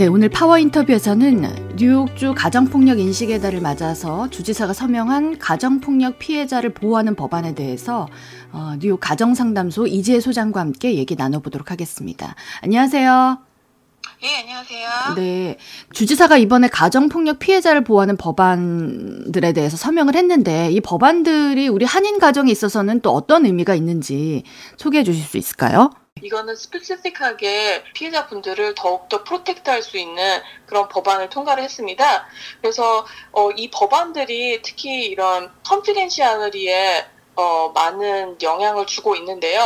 네, 오늘 파워 인터뷰에서는 뉴욕주 가정폭력 인식의 달을 맞아서 주지사가 서명한 가정폭력 피해자를 보호하는 법안에 대해서 어, 뉴욕 가정상담소 이지혜 소장과 함께 얘기 나눠보도록 하겠습니다. 안녕하세요. 네, 안녕하세요. 네. 주지사가 이번에 가정폭력 피해자를 보호하는 법안들에 대해서 서명을 했는데 이 법안들이 우리 한인 가정에 있어서는 또 어떤 의미가 있는지 소개해 주실 수 있을까요? 이거는 스페시픽하게 피해자분들을 더욱더 프로텍트할 수 있는 그런 법안을 통과를 했습니다. 그래서 어, 이 법안들이 특히 이런 컨피덴시얼리에 어, 많은 영향을 주고 있는데요.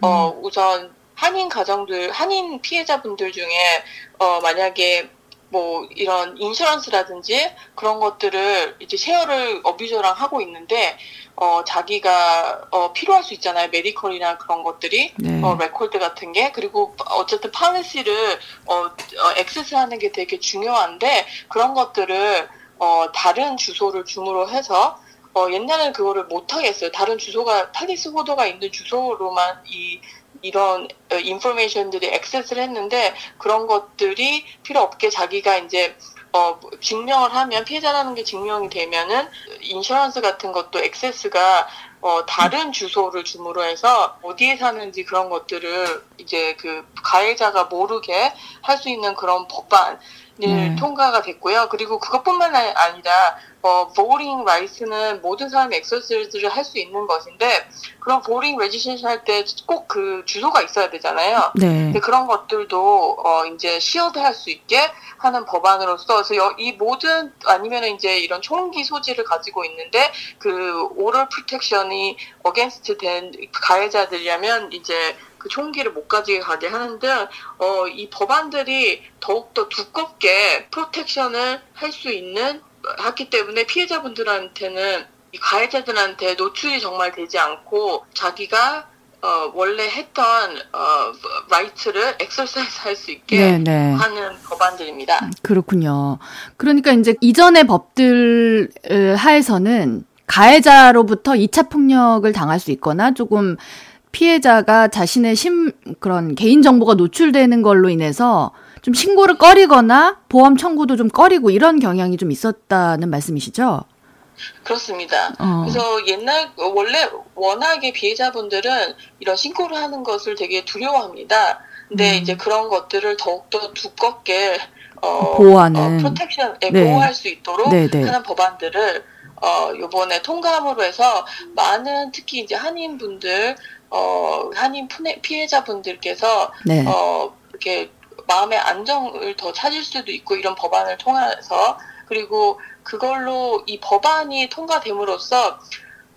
어, 음. 우선 한인 가정들, 한인 피해자분들 중에 어, 만약에 뭐 이런 인슈런스라든지 그런 것들을 이제 쉐어를 어뷰저랑 하고 있는데 어 자기가 어 필요할 수 있잖아요. medical이나 그런 것들이. 네. 어 레코드 같은 게. 그리고 어쨌든 policy를 어, 어 access하는 게 되게 중요한데 그런 것들을 어 다른 주소를 줌으로 해서 어 옛날에는 그거를 못 하겠어요. 다른 주소가 팔리스 호더가 있는 주소로만 이 이런 information들이 access를 했는데 그런 것들이 필요 없게 자기가 이제 어, 증명을 하면 피해자라는 게 증명이 되면은 insurance 같은 것도 access가 어, 다른 주소를 줌으로 해서 어디에 사는지 그런 것들을 이제 그 가해자가 모르게 할 수 있는 그런 법안을 네. 통과가 됐고요. 그리고 그것뿐만 아니라 어, voting rights는 모든 사람이 엑서사이즈를 할 수 있는 것인데 그런 voting registration 할때 꼭 그 주소가 있어야 되잖아요. 네. 근데 그런 것들도 어, 이제 shield 할 수 있게 하는 법안으로서 그래서 이 모든 아니면 이제 이런 총기 소지를 가지고 있는데 그 order protection이 against 된 가해자들이라면 이제 그 총기를 못 가지게 가게 하는데 어, 이 법안들이 더욱더 두껍게 protection을 할 수 있는 하기 때문에 피해자분들한테는 이 가해자들한테 노출이 정말 되지 않고 자기가 어, 원래 했던 어, right를 exercise 할 수 있게 네네. 네. 하는 법안들입니다. 그렇군요. 그러니까 이제 이전의 법들 하에서는 가해자로부터 2차 폭력을 당할 수 있거나 조금 피해자가 자신의 심 그런 개인 정보가 노출되는 걸로 인해서 좀 신고를 꺼리거나 보험 청구도 좀 꺼리고 이런 경향이 좀 있었다는 말씀이시죠? 그렇습니다. 어. 그래서 옛날 원래 워낙에 피해자분들은 이런 신고를 하는 것을 되게 두려워합니다. 근데 음. 이제 그런 것들을 더욱더 두껍게 어, 보호하는 어, 프로텍션 네. 보호할 수 있도록 네네. 네. 하는 법안들을 어, 요번에 통과함으로 해서 많은 특히 이제 한인분들 어, 한인 피해자분들께서 네. 어, 이렇게 마음의 안정을 더 찾을 수도 있고 이런 법안을 통해서 그리고 그걸로 이 법안이 통과됨으로써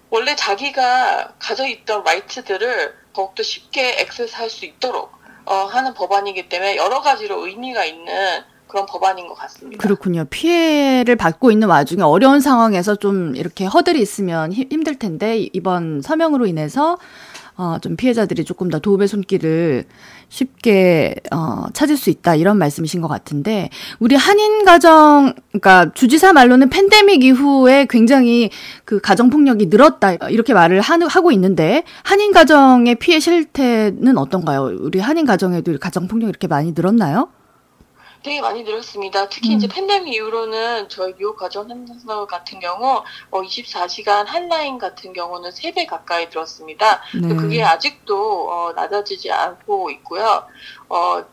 원래 자기가 가져 있던 라이트들을 더욱더 쉽게 액세스할 수 있도록 어, 하는 법안이기 때문에 여러 가지로 의미가 있는 그런 법안인 것 같습니다. 그렇군요. 피해를 받고 있는 와중에 어려운 상황에서 좀 이렇게 허들이 있으면 힘들 텐데 이번 서명으로 인해서 어, 좀 피해자들이 조금 더 도움의 손길을 쉽게 어, 찾을 수 있다 이런 말씀이신 것 같은데 우리 한인 가정 그러니까 주지사 말로는 팬데믹 이후에 굉장히 그 가정 폭력이 늘었다 이렇게 말을 하고 있는데 한인 가정의 피해 실태는 어떤가요? 우리 한인 가정에도 가정 폭력 이렇게 많이 늘었나요? 되게 많이 늘었습니다. 특히 음. 이제 팬데믹 이후로는 저희 뉴욕 가정센터 같은 경우 어, 24시간 한라인 같은 경우는 3배 가까이 늘었습니다. 네. 그게 아직도 어, 낮아지지 않고 있고요. 어,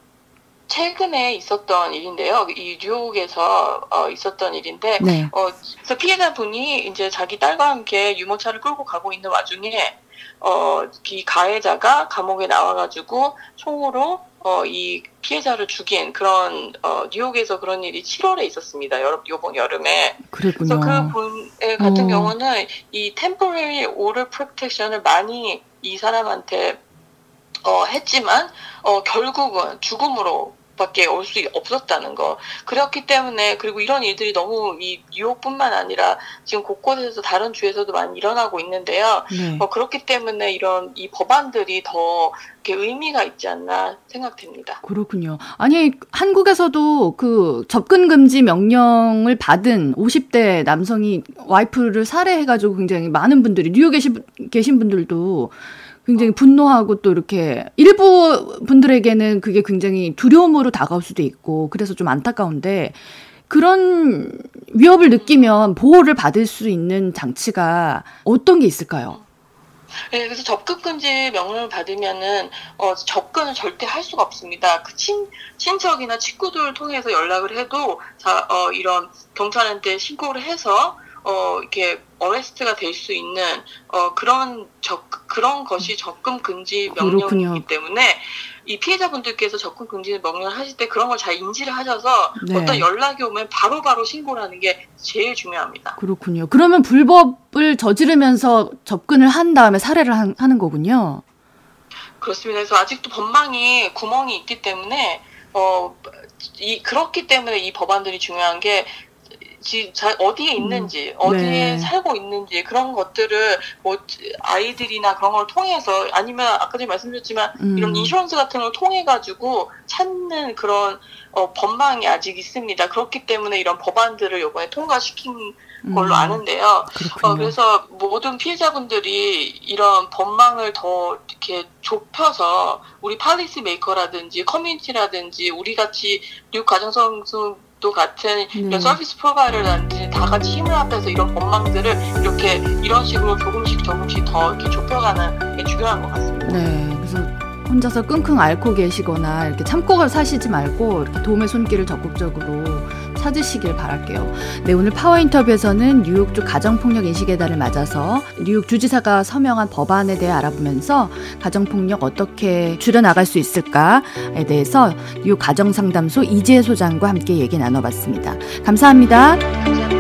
최근에 있었던 일인데요. 이 뉴욕에서 어, 있었던 일인데, 네. 어, 그래서 피해자분이 이제 자기 딸과 함께 유모차를 끌고 가고 있는 와중에 어, 이 가해자가 감옥에 나와가지고 총으로 어, 이 피해자를 죽인 그런 어, 뉴욕에서 그런 일이 7월에 있었습니다. 여러, 요번 여름에. 그랬군요. 그래서 그분 같은 어. 경우는 이 temporary oral protection을 많이 이 사람한테 어, 했지만 어, 결국은 죽음으로 밖에 올 수 없었다는 거. 그렇기 때문에 그리고 이런 일들이 너무 이 뉴욕뿐만 아니라 지금 곳곳에서 다른 주에서도 많이 일어나고 있는데요. 네. 어, 그렇기 때문에 이런 이 법안들이 더 의미가 있지 않나 생각됩니다. 그렇군요. 아니 한국에서도 그 접근 금지 명령을 받은 50대 남성이 와이프를 살해해가지고 굉장히 많은 분들이 뉴욕에 계신 분들도 굉장히 분노하고 또 이렇게 일부 분들에게는 그게 굉장히 두려움으로 다가올 수도 있고 그래서 좀 안타까운데 그런 위협을 느끼면 보호를 받을 수 있는 장치가 어떤 게 있을까요? 네, 그래서 접근 금지 명령을 받으면은 어, 접근을 절대 할 수가 없습니다. 그 친, 친척이나 친구들을 통해서 연락을 해도 자, 어, 이런 경찰한테 신고를 해서 어, 이렇게 어레스트가 될 수 있는 어, 그런 적 그런 것이 접근 금지 명령이기. 때문에 이 피해자분들께서 접근 금지 명령을 하실 때 그런 걸 잘 인지를 하셔서 네. 어떤 연락이 오면 바로바로 바로 신고를 하는 게 제일 중요합니다. 그렇군요. 그러면 불법을 저지르면서 접근을 한 다음에 살해를 한, 하는 거군요. 그렇습니다. 그래서 아직도 법망이 구멍이 있기 때문에 어, 이, 그렇기 때문에 이 법안들이 중요한 게 지, 자, 어디에 음. 있는지, 음. 어디에 네. 살고 있는지 그런 것들을 뭐 아이들이나 그런 걸 통해서 아니면 아까 전에 말씀드렸지만 음. 이런 insurance 같은 걸 통해 가지고 찾는 그런 어, 법망이 아직 있습니다. 그렇기 때문에 이런 법안들을 이번에 통과시킨 걸로 음. 아는데요. 어, 그래서 모든 피해자분들이 이런 법망을 더 이렇게 좁혀서 우리 policy maker라든지 커뮤니티라든지 우리 같이 뉴욕 가정상담소 같은 네. service provider라든지 다 같이 힘을 합해서 이런 법망들을 이렇게 이런 식으로 조금씩 조금씩 더 이렇게 좁혀가는 게 중요한 것 같습니다. 네, 그래서 혼자서 끙끙 앓고 계시거나 이렇게 참고 사시지 말고 이렇게 도움의 손길을 적극적으로 찾으시길 바랄게요. 네, 오늘 파워 인터뷰에서는 뉴욕 주 가정폭력 인식의 달을 맞아서 뉴욕 주지사가 서명한 법안에 대해 알아보면서 가정폭력 어떻게 줄여나갈 수 있을까에 대해서 뉴욕 가정상담소 이재 소장과 함께 얘기 나눠봤습니다. 감사합니다. 감사합니다.